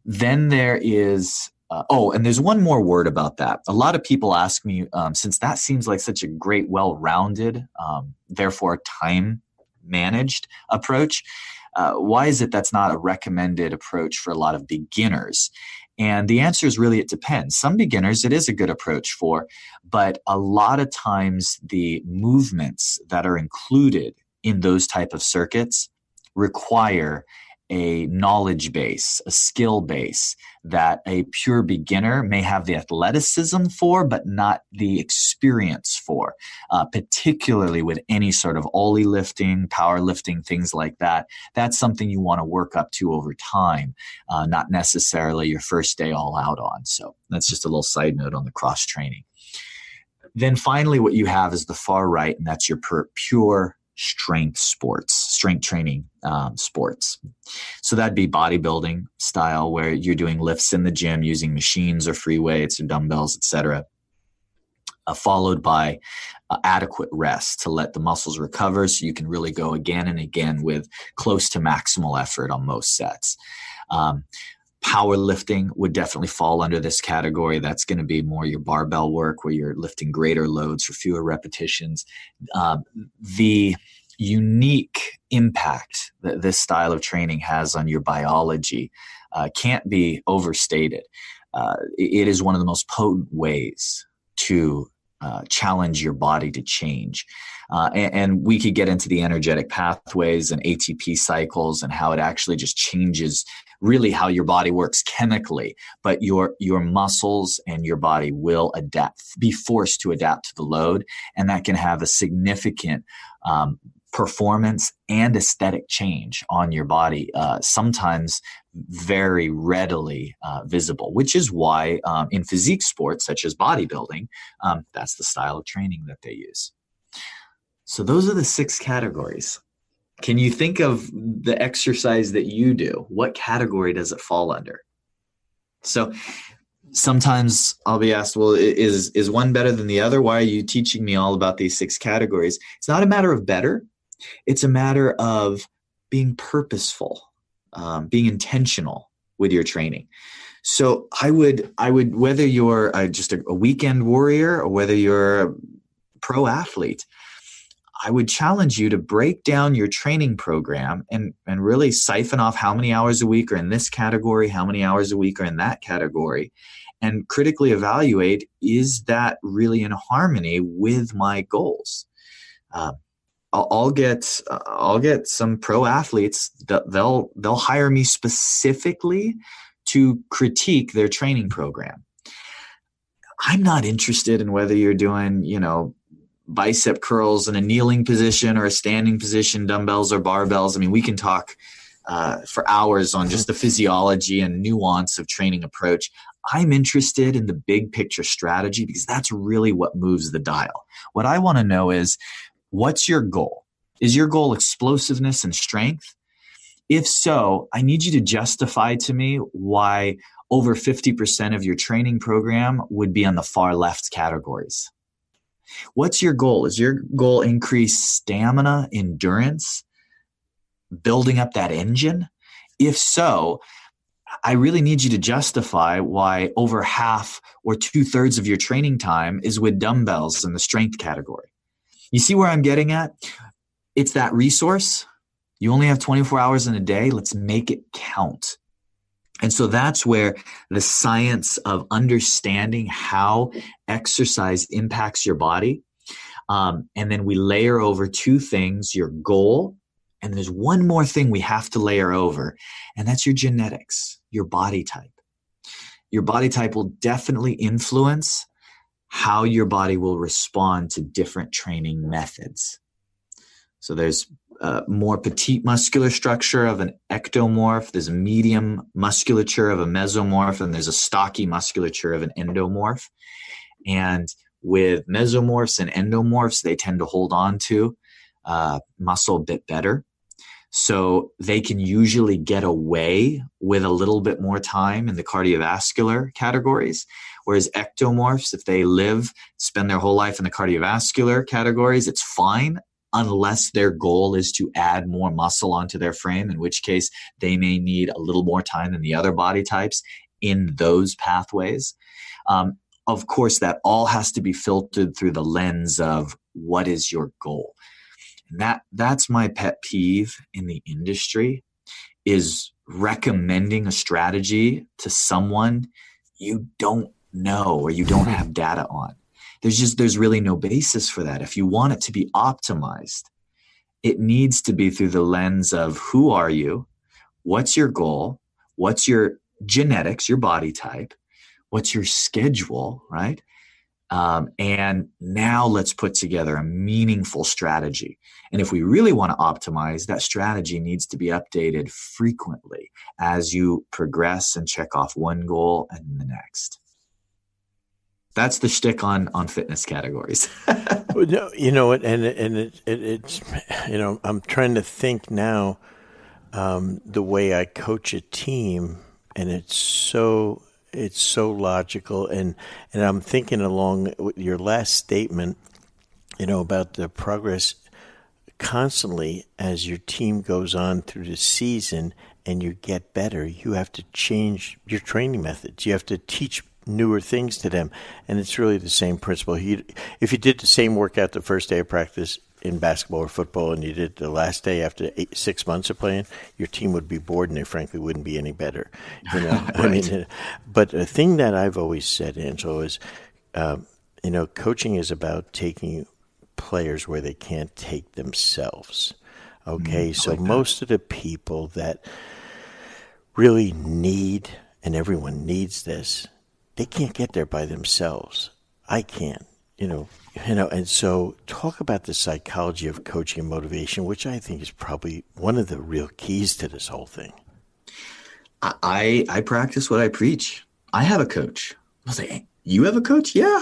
Then there is uh, oh, and there's one more word about that. A lot of people ask me, um, since that seems like such a great, well rounded, um, therefore time managed approach, uh, why is it that's not a recommended approach for a lot of beginners? And the answer is really it depends. Some beginners it is a good approach for, but a lot of times the movements that are included in those type of circuits require a knowledge base, a skill base that a pure beginner may have the athleticism for, but not the experience for, uh, particularly with any sort of Oly lifting, power lifting, things like that. That's something you want to work up to over time, uh, not necessarily your first day all out on. So that's just a little side note on the cross training. Then finally, what you have is the far right, and that's your pure strength sports, strength training um, sports. So that'd be bodybuilding style, where you're doing lifts in the gym using machines or free weights or dumbbells, etc. Uh, followed by uh, adequate rest to let the muscles recover, so you can really go again and again with close to maximal effort on most sets. Um, Powerlifting would definitely fall under this category. That's going to be more your barbell work where you're lifting greater loads for fewer repetitions. Uh, the unique impact that this style of training has on your biology uh, can't be overstated. Uh, it is one of the most potent ways to uh, challenge your body to change. Uh, and, and, we could get into the energetic pathways and ATP cycles and how it actually just changes really how your body works chemically, but your your muscles and your body will adapt, be forced to adapt to the load, and that can have a significant um, performance and aesthetic change on your body. Uh, sometimes very readily uh, visible, which is why um, in physique sports such as bodybuilding, um, that's the style of training that they use. So those are the six categories. Can you think of the exercise that you do? What category does it fall under? So sometimes I'll be asked, well, is is one better than the other? Why are you teaching me all about these six categories? It's not a matter of better. It's a matter of being purposeful, um, being intentional with your training. So I would, I would, whether you're uh, just a, a weekend warrior or whether you're a pro athlete, I would challenge you to break down your training program and, and really siphon off how many hours a week are in this category, how many hours a week are in that category, and critically evaluate is that really in harmony with my goals? Uh, I'll, I'll, get I'll get some pro athletes that they'll they'll hire me specifically to critique their training program. I'm not interested in whether you're doing, you know, bicep curls in a kneeling position or a standing position, dumbbells or barbells. I mean, we can talk uh, for hours on just the physiology and nuance of training approach. I'm interested in the big picture strategy because that's really what moves the dial. What I want to know is what's your goal? Is your goal explosiveness and strength? If so, I need you to justify to me why over 50% of your training program would be on the far left categories. What's your goal? Is your goal increase stamina, endurance, building up that engine? If so, I really need you to justify why over half or two thirds of your training time is with dumbbells in the strength category. You see where I'm getting at? It's that resource. You only have 24 hours in a day. Let's make it count. And so that's where the science of understanding how exercise impacts your body. Um, and then we layer over two things your goal. And there's one more thing we have to layer over, and that's your genetics, your body type. Your body type will definitely influence how your body will respond to different training methods. So there's more petite muscular structure of an ectomorph. There's a medium musculature of a mesomorph, and there's a stocky musculature of an endomorph. And with mesomorphs and endomorphs, they tend to hold on to uh, muscle a bit better. So they can usually get away with a little bit more time in the cardiovascular categories. Whereas ectomorphs, if they live, spend their whole life in the cardiovascular categories, it's fine unless their goal is to add more muscle onto their frame, in which case they may need a little more time than the other body types in those pathways. Um, of course, that all has to be filtered through the lens of what is your goal. And that that's my pet peeve in the industry is recommending a strategy to someone you don't know or you don't *laughs* have data on there's just there's really no basis for that. If you want it to be optimized it needs to be through the lens of who are you what's your goal what's your genetics your body type what's your schedule right? Um, and now let's put together a meaningful strategy. And if we really want to optimize that strategy needs to be updated frequently as you progress and check off one goal and the next that's the shtick on on fitness categories. *laughs* you know, and and it, it, it's you know, I'm trying to think now um, the way I coach a team, and it's so it's so logical, and and I'm thinking along with your last statement, you know, about the progress constantly as your team goes on through the season and you get better, you have to change your training methods. You have to teach newer things to them. And it's really the same principle. He, if you did the same workout the first day of practice in basketball or football and you did the last day after eight, six months of playing, your team would be bored and they frankly wouldn't be any better. You know, *laughs* right. I mean, but the thing that I've always said, Angelo, is, um, you know, coaching is about taking players where they can't take themselves. Okay, mm, so like most of the people that really need, and everyone needs this, they can't get there by themselves. I can't, you know, you know, and so talk about the psychology of coaching and motivation, which I think is probably one of the real keys to this whole thing. I I practice what I preach. I have a coach. I was like, you have a coach? Yeah.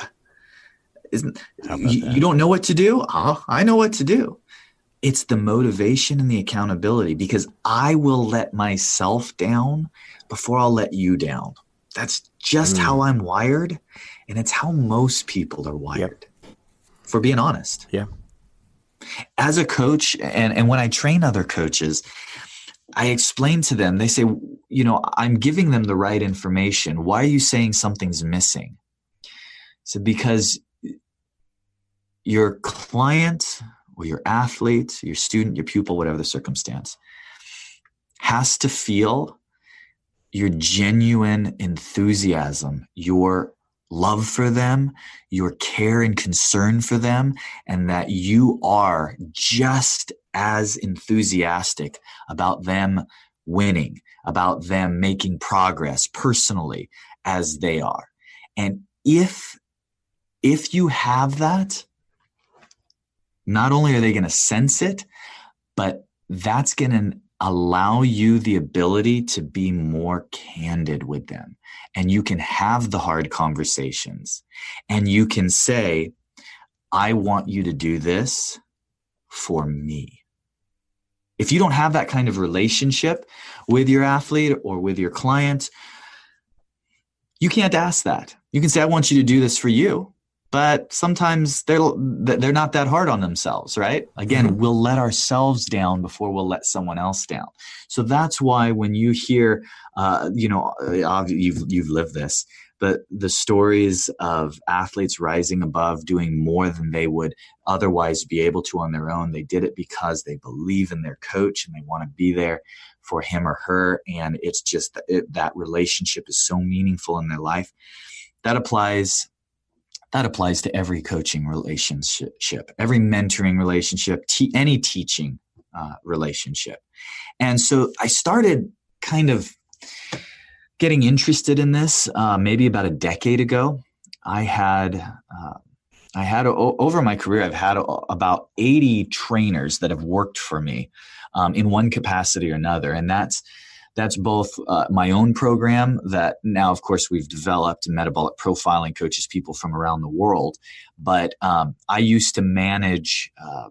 Isn't you, you, don't know what to do? Oh, I know what to do. It's the motivation and the accountability because I will let myself down before I'll let you down. That's just mm. how I'm wired, and it's how most people are wired. Yep. For being honest. Yeah. As a coach, and, and when I train other coaches, I explain to them, they say, you know, I'm giving them the right information. Why are you saying something's missing? So, because your client or your athlete, your student, your pupil, whatever the circumstance, has to feel your genuine enthusiasm, your love for them, your care and concern for them, and that you are just as enthusiastic about them winning, about them making progress personally as they are. And if if you have that, not only are they going to sense it, but that's going to allow you the ability to be more candid with them. And you can have the hard conversations and you can say, I want you to do this for me. If you don't have that kind of relationship with your athlete or with your client, you can't ask that. You can say, I want you to do this for you but sometimes they're they're not that hard on themselves right? Again mm-hmm. we'll let ourselves down before we'll let someone else down. So that's why when you hear uh, you know uh, you've you've lived this but the stories of athletes rising above doing more than they would otherwise be able to on their own they did it because they believe in their coach and they want to be there for him or her and it's just it, that relationship is so meaningful in their life. That applies that applies to every coaching relationship, every mentoring relationship, any teaching uh, relationship. And so I started kind of getting interested in this uh, maybe about a decade ago. I had uh, I had over my career I've had about 80 trainers that have worked for me um, in one capacity or another, and that's that's both uh, my own program that now, of course, we've developed metabolic profiling coaches people from around the world. But um, I used to manage uh,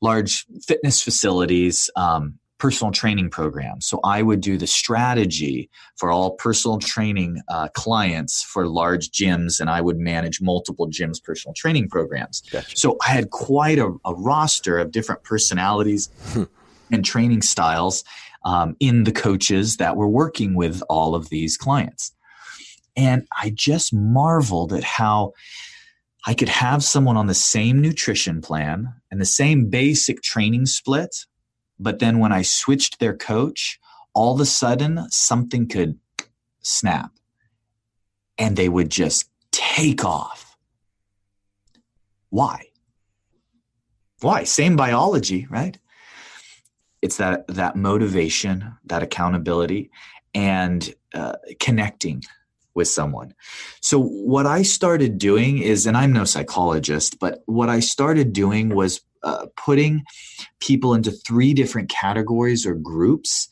large fitness facilities. Um, personal training programs. So I would do the strategy for all personal training uh, clients for large gyms, and I would manage multiple gyms' personal training programs. Gotcha. So I had quite a, a roster of different personalities hmm. and training styles um, in the coaches that were working with all of these clients. And I just marveled at how I could have someone on the same nutrition plan and the same basic training split. But then when I switched their coach, all of a sudden something could snap and they would just take off. Why? Why? Same biology, right? It's that that motivation that accountability and uh, connecting with someone. So what i started doing is and i'm no psychologist but what i started doing was uh, putting people into three different categories or groups.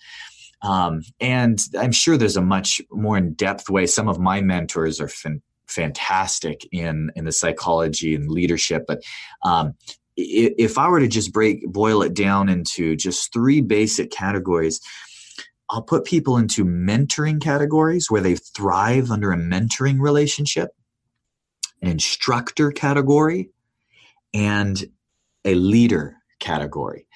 Um, and i'm sure there's a much more in-depth way. Some of my mentors are fin- fantastic in in the psychology and leadership but um, if I were to just break boil it down into just three basic categories, I'll put people into mentoring categories where they thrive under a mentoring relationship, an instructor category, and a leader category.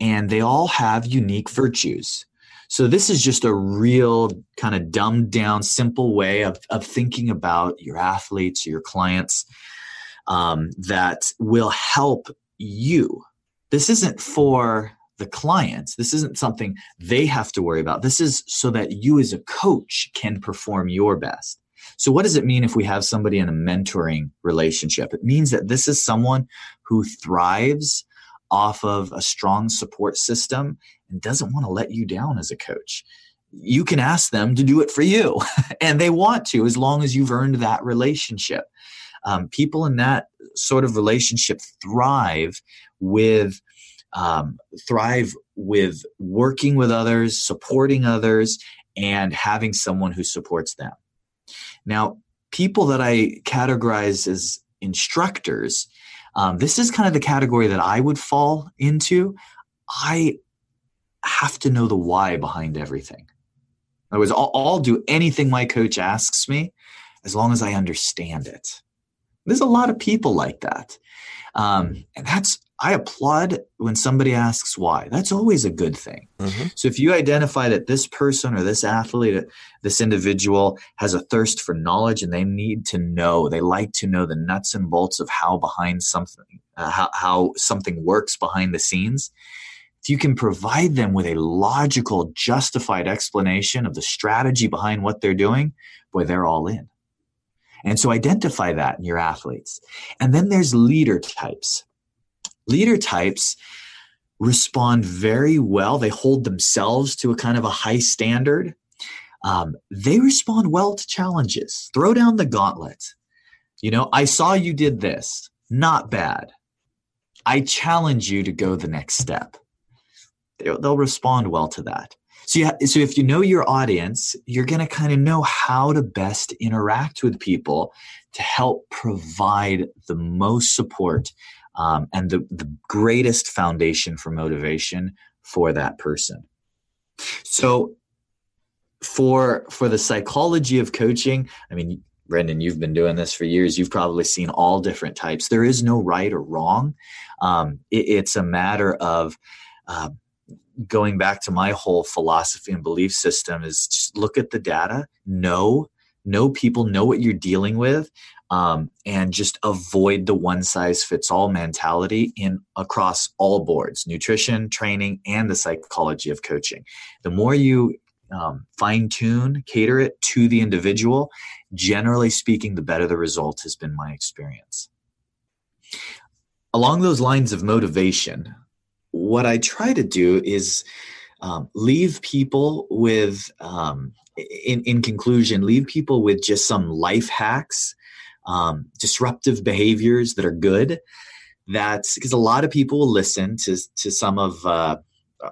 And they all have unique virtues. So this is just a real kind of dumbed down, simple way of, of thinking about your athletes, your clients um, that will help you. This isn't for the clients. This isn't something they have to worry about. This is so that you, as a coach, can perform your best. So, what does it mean if we have somebody in a mentoring relationship? It means that this is someone who thrives off of a strong support system and doesn't want to let you down as a coach. You can ask them to do it for you, *laughs* and they want to as long as you've earned that relationship um, people in that sort of relationship thrive with um, thrive with working with others, supporting others, and having someone who supports them. Now, people that I categorize as instructors, um, this is kind of the category that I would fall into. I have to know the why behind everything. In other words, I'll, I'll do anything my coach asks me as long as I understand it. There's a lot of people like that. Um, and that's, I applaud when somebody asks why. That's always a good thing. Mm-hmm. So if you identify that this person or this athlete, this individual has a thirst for knowledge and they need to know, they like to know the nuts and bolts of how behind something, uh, how, how something works behind the scenes. If you can provide them with a logical, justified explanation of the strategy behind what they're doing, boy, they're all in. And so identify that in your athletes. And then there's leader types. Leader types respond very well. They hold themselves to a kind of a high standard. Um, they respond well to challenges. Throw down the gauntlet. You know, I saw you did this. Not bad. I challenge you to go the next step. They'll, they'll respond well to that. So, yeah, so if you know your audience, you're going to kind of know how to best interact with people to help provide the most support um, and the, the greatest foundation for motivation for that person. So for for the psychology of coaching, I mean, Brendan, you've been doing this for years. You've probably seen all different types. There is no right or wrong. Um, it, it's a matter of uh, going back to my whole philosophy and belief system is just look at the data, know know people, know what you're dealing with, um, and just avoid the one size fits all mentality in across all boards nutrition training and the psychology of coaching. The more you um, fine tune cater it to the individual generally speaking the better the result has been my experience. Along those lines of motivation what i try to do is um, leave people with um, in, in conclusion leave people with just some life hacks um, disruptive behaviors that are good. That's because a lot of people will listen to to some of uh,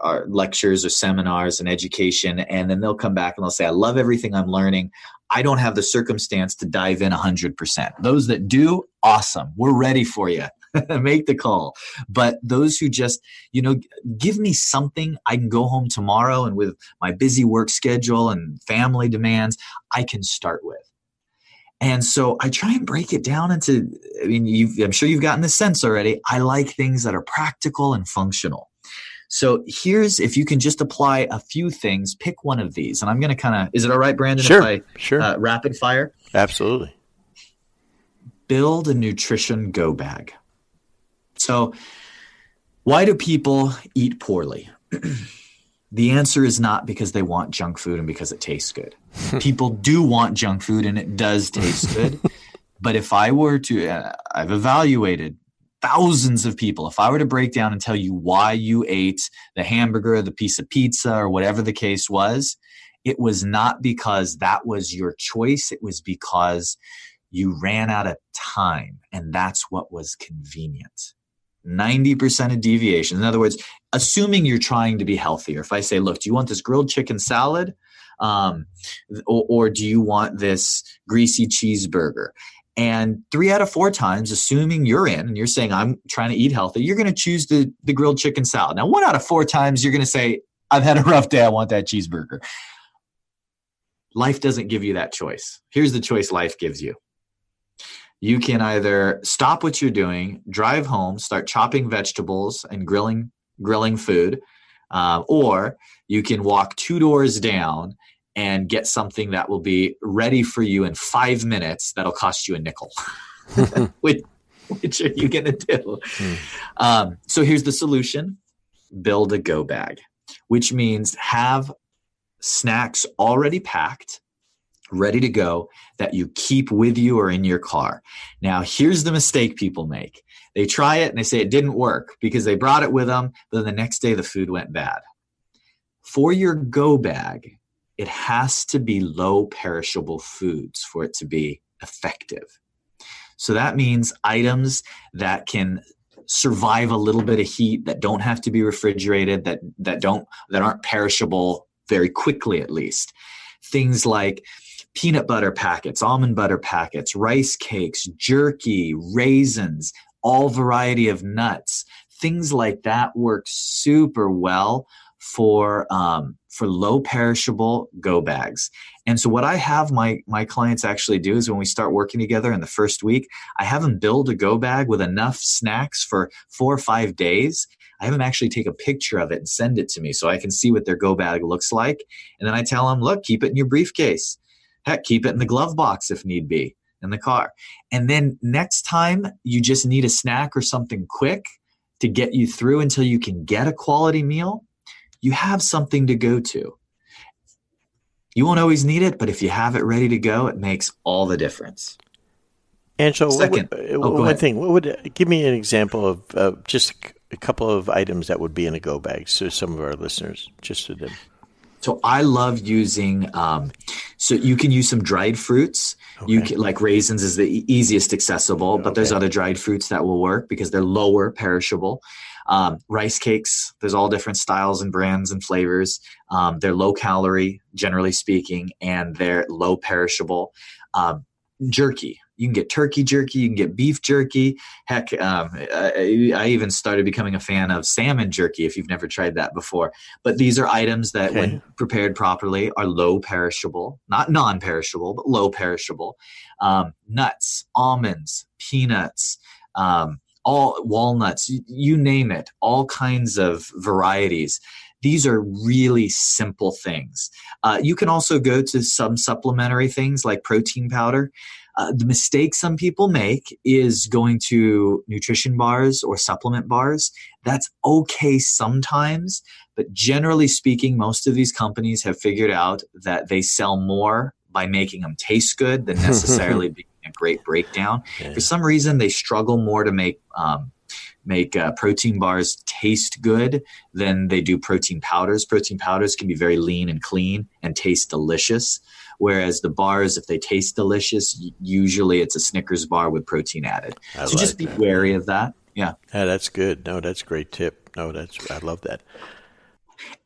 our lectures or seminars and education, and then they'll come back and they'll say, "I love everything I'm learning. I don't have the circumstance to dive in 100%. Those that do, awesome. We're ready for you. *laughs* Make the call. But those who just, you know, give me something I can go home tomorrow and with my busy work schedule and family demands, I can start with. And so I try and break it down into, I mean, I'm sure you've gotten the sense already. I like things that are practical and functional. So here's, if you can just apply a few things, pick one of these. And I'm going to kind of, is it all right, Brendan? Sure. I, sure. Uh, rapid fire? Absolutely. Build a nutrition go bag. So, why do people eat poorly? *clears throat* The answer is not because they want junk food and because it tastes good. *laughs* People do want junk food and it does taste good. *laughs* but if I were to, uh, I've evaluated thousands of people. If I were to break down and tell you why you ate the hamburger, the piece of pizza, or whatever the case was, it was not because that was your choice. It was because you ran out of time and that's what was convenient. 90% of deviation. In other words, assuming you're trying to be healthier. If I say, look, do you want this grilled chicken salad? Um, or, or do you want this greasy cheeseburger? And three out of four times, assuming you're in and you're saying, I'm trying to eat healthy, you're going to choose the, the grilled chicken salad. Now, one out of four times, you're going to say, I've had a rough day. I want that cheeseburger. Life doesn't give you that choice. Here's the choice life gives you you can either stop what you're doing, drive home, start chopping vegetables and grilling grilling food, uh, or you can walk two doors down and get something that will be ready for you in five minutes. That'll cost you a nickel. *laughs* *laughs* which, which are you going to do? Mm. Um, so here's the solution: build a go bag, which means have snacks already packed ready to go that you keep with you or in your car. Now, here's the mistake people make they try it and they say it didn't work because they brought it with them, but then the next day the food went bad. For your go bag, it has to be low perishable foods for it to be effective. So that means items that can survive a little bit of heat that don't have to be refrigerated that that don't that aren't perishable very quickly at least things like peanut butter packets, almond butter packets, rice cakes, jerky, raisins, all variety of nuts. Things like that work super well for um, for low perishable go bags. And so what I have my my clients actually do is when we start working together in the first week, I have them build a go bag with enough snacks for four or five days. I have them actually take a picture of it and send it to me so I can see what their go bag looks like. And then I tell them, look, keep it in your briefcase. Heck, keep it in the glove box if need be in the car. And then next time you just need a snack or something quick to get you through until you can get a quality meal, you have something to go to. You won't always need it, but if you have it ready to go, it makes all the difference. Angelo, Second, what, oh, one thing. What would give me an example of uh, just a couple of items that would be in a go bag, so some of our listeners just to them. So I love using. Um, so you can use some dried fruits. Okay. You can, like raisins is the easiest accessible, but okay. there's other dried fruits that will work because they're lower perishable. Um, rice cakes, there's all different styles and brands and flavors. Um, they're low calorie, generally speaking, and they're low perishable. Um, jerky, you can get turkey jerky, you can get beef jerky. Heck, um, I, I, even started becoming a fan of salmon jerky if you've never tried that before. But these are items that, okay. when prepared properly, are low perishable, not non perishable, but low perishable. Um, nuts, almonds, peanuts. Um, all walnuts, you, you name it, all kinds of varieties. These are really simple things. Uh, you can also go to some supplementary things like protein powder. Uh, the mistake some people make is going to nutrition bars or supplement bars. That's okay sometimes, but generally speaking, most of these companies have figured out that they sell more by making them taste good than *laughs* necessarily being a great breakdown. Yeah. For some reason, they struggle more to make um, make uh, protein bars taste good than they do protein powders. Protein powders can be very lean and clean and taste delicious. Whereas the bars, if they taste delicious, usually it's a Snickers bar with protein added. I so like just be that. wary of that. Yeah. Yeah, that's good. No, that's a great tip. No, that's I love that.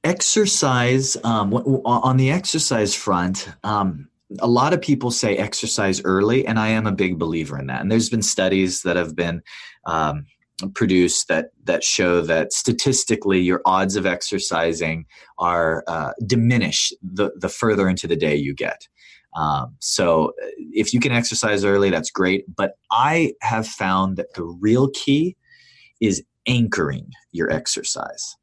Exercise um, on the exercise front. Um, a lot of people say exercise early, and I am a big believer in that. And there's been studies that have been um, produced that that show that statistically your odds of exercising are uh, diminish the the further into the day you get. Um, so if you can exercise early, that's great. But I have found that the real key is anchoring your exercise.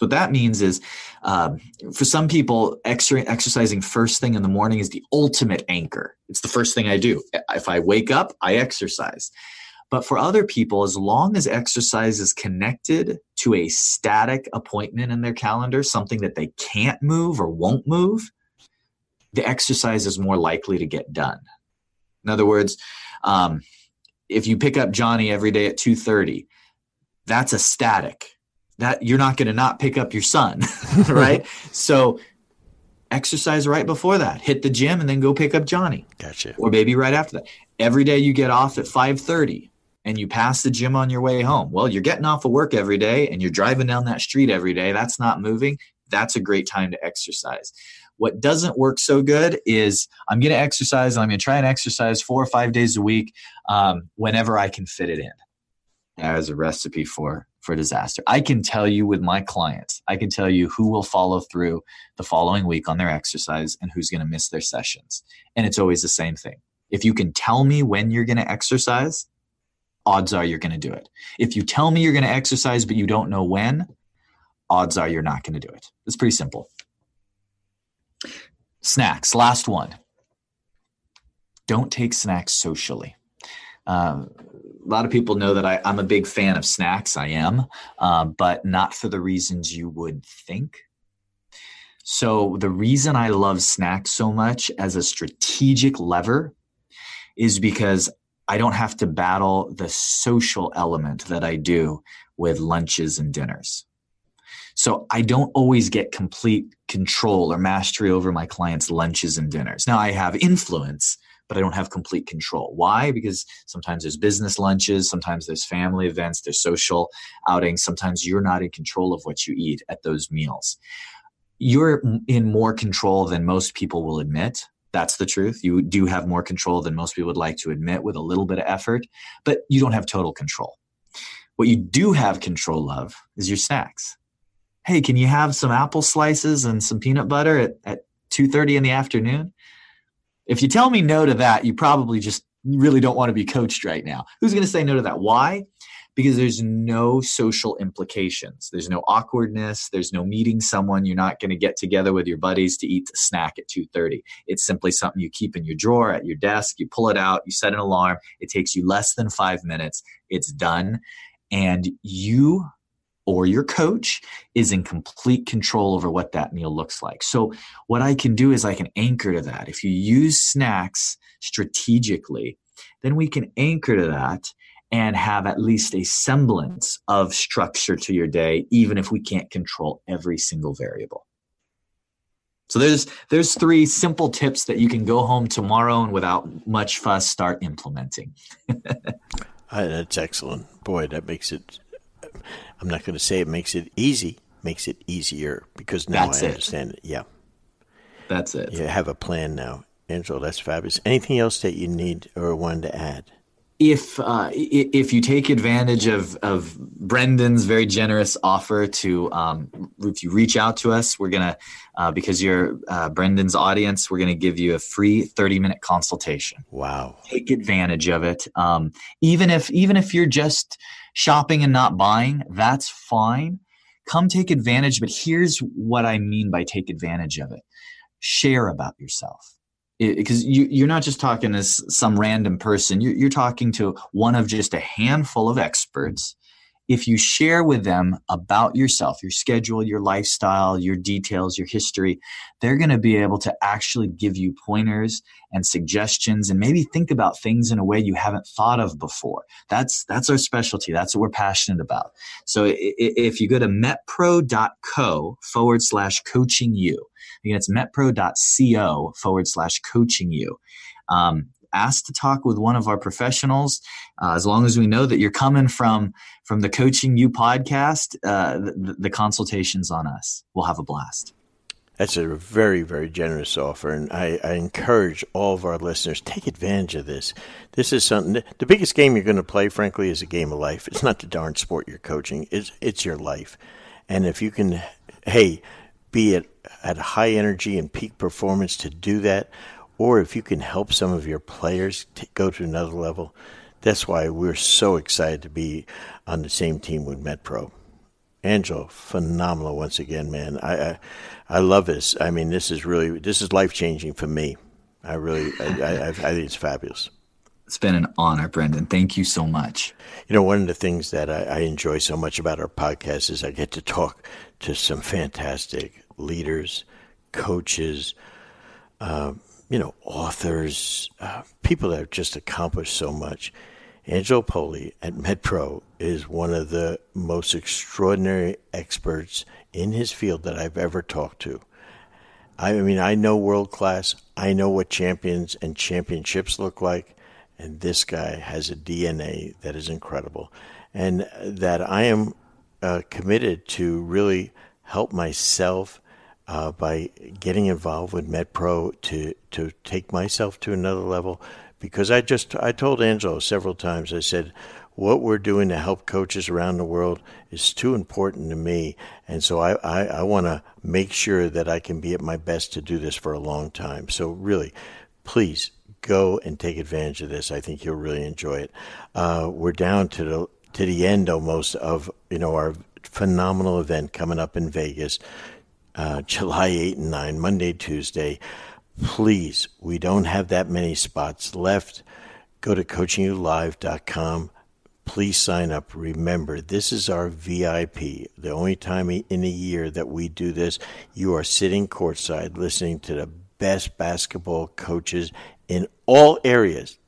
So what that means is, um, for some people, exercising first thing in the morning is the ultimate anchor. It's the first thing I do. If I wake up, I exercise. But for other people, as long as exercise is connected to a static appointment in their calendar, something that they can't move or won't move, the exercise is more likely to get done. In other words, um, if you pick up Johnny every day at 2:30, that's a static. That you're not going to not pick up your son, *laughs* right? *laughs* so exercise right before that. Hit the gym and then go pick up Johnny. Gotcha. Or maybe right after that. Every day you get off at 5:30 and you pass the gym on your way home. Well, you're getting off of work every day and you're driving down that street every day. That's not moving. That's a great time to exercise. What doesn't work so good is I'm going to exercise and I'm going to try and exercise four or five days a week um, whenever I can fit it in as a recipe for for disaster. I can tell you with my clients, I can tell you who will follow through the following week on their exercise and who's going to miss their sessions. And it's always the same thing. If you can tell me when you're going to exercise, odds are you're going to do it. If you tell me you're going to exercise but you don't know when, odds are you're not going to do it. It's pretty simple. Snacks, last one. Don't take snacks socially. Uh, a lot of people know that I, am a big fan of snacks. I am, uh, but not for the reasons you would think. So, the reason I love snacks so much as a strategic lever is because I don't have to battle the social element that I do with lunches and dinners. So I don't always get complete control or mastery over my clients' lunches and dinners. Now I have influence, but I don't have complete control. Why? Because sometimes there's business lunches, sometimes there's family events, there's social outings. Sometimes you're not in control of what you eat at those meals. You're in more control than most people will admit that's the truth. You do have more control than most people would like to admit with a little bit of effort, but you don't have total control. What you do have control of is your snacks. Hey, can you have some apple slices and some peanut butter at, at 2.30 in the afternoon? If you tell me no to that, you probably just really don't want to be coached right now. Who's going to say no to that? Why? Because there's no social implications. There's no awkwardness. There's no meeting someone. You're not going to get together with your buddies to eat a snack at 2:30. It's simply something you keep in your drawer at your desk. You pull it out. You set an alarm. It takes you less than five minutes. It's done, and you or your coach is in complete control over what that meal looks like. So, what I can do is I can anchor to that. If you use snacks strategically, then we can anchor to that and have at least a semblance of structure to your day, even if we can't control every single variable. So there's there's three simple tips that you can go home tomorrow and without much fuss start implementing. *laughs* that's excellent. Boy, that makes it I'm not going to say it makes it easy, makes it easier because now that's I understand it. it. Yeah. That's it. You have a plan now. Angelo, that's fabulous. Anything else that you need or wanted to add? If uh, if you take advantage of of Brendan's very generous offer to um, if you reach out to us, we're gonna uh, because you're uh, Brendan's audience, we're gonna give you a free thirty minute consultation. Wow! Take advantage of it. Um, even if even if you're just shopping and not buying, that's fine. Come take advantage. But here's what I mean by take advantage of it: share about yourself because you, you're not just talking to some random person you're, you're talking to one of just a handful of experts if you share with them about yourself, your schedule, your lifestyle, your details, your history, they're going to be able to actually give you pointers and suggestions and maybe think about things in a way you haven't thought of before. That's that's our specialty. That's what we're passionate about. So if you go to metpro.co forward slash coaching you, again, it's metpro.co forward slash coaching you. Um, ask to talk with one of our professionals uh, as long as we know that you're coming from from the coaching you podcast uh, the, the consultations on us we'll have a blast that's a very, very generous offer, and I, I, encourage all of our listeners take advantage of this. This is something. The biggest game you're going to play, frankly, is a game of life. It's not the darn sport you're coaching; it's it's your life. And if you can, hey, be at at high energy and peak performance to do that, or if you can help some of your players to go to another level, that's why we're so excited to be on the same team with MetPro. Angelo, phenomenal once again, man. I, I, I love this. I mean, this is really this is life changing for me. I really, I, I, I think it's fabulous. It's been an honor, Brendan. Thank you so much. You know, one of the things that I, I enjoy so much about our podcast is I get to talk to some fantastic leaders, coaches, um, you know, authors, uh, people that have just accomplished so much. Angelo Poli at MetPro is one of the most extraordinary experts in his field that I've ever talked to. I mean, I know world class. I know what champions and championships look like. And this guy has a DNA that is incredible. And that I am uh, committed to really help myself uh, by getting involved with MetPro to to take myself to another level. Because I just I told Angelo several times I said what we're doing to help coaches around the world is too important to me, and so I I, I want to make sure that I can be at my best to do this for a long time. So really, please go and take advantage of this. I think you'll really enjoy it. Uh, we're down to the to the end almost of you know our phenomenal event coming up in Vegas uh, *laughs* July 8 and 9, Monday, Tuesday. Please, we don't have that many spots left. Go to coachingyoulive.com. Please sign up. Remember, this is our VIP. The only time in a year that we do this, you are sitting courtside listening to the best basketball coaches in all areas.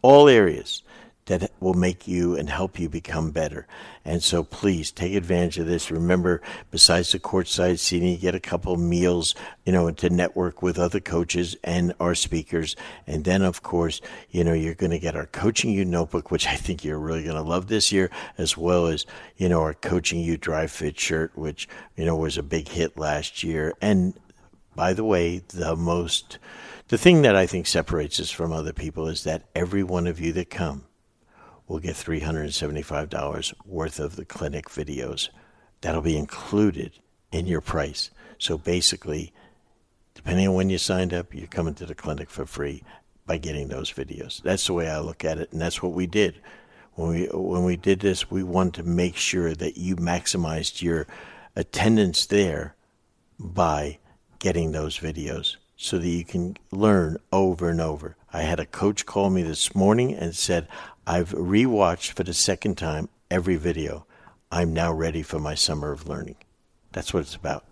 All areas that will make you and help you become better. And so please take advantage of this. Remember, besides the courtside seating, you get a couple meals, you know, to network with other coaches and our speakers. And then, of course, you know, you're going to get our Coaching You notebook, which I think you're really going to love this year, as well as, you know, our Coaching You Dry Fit shirt, which, you know, was a big hit last year. And by the way, the most, the thing that I think separates us from other people is that every one of you that come, will get $375 worth of the clinic videos. That'll be included in your price. So basically, depending on when you signed up, you're coming to the clinic for free by getting those videos. That's the way I look at it, and that's what we did. When we when we did this, we wanted to make sure that you maximized your attendance there by getting those videos so that you can learn over and over. I had a coach call me this morning and said, I've rewatched for the second time every video. I'm now ready for my summer of learning. That's what it's about.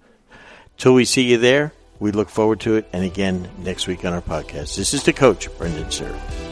Till we see you there, we look forward to it. And again, next week on our podcast. This is the coach, Brendan Suhr.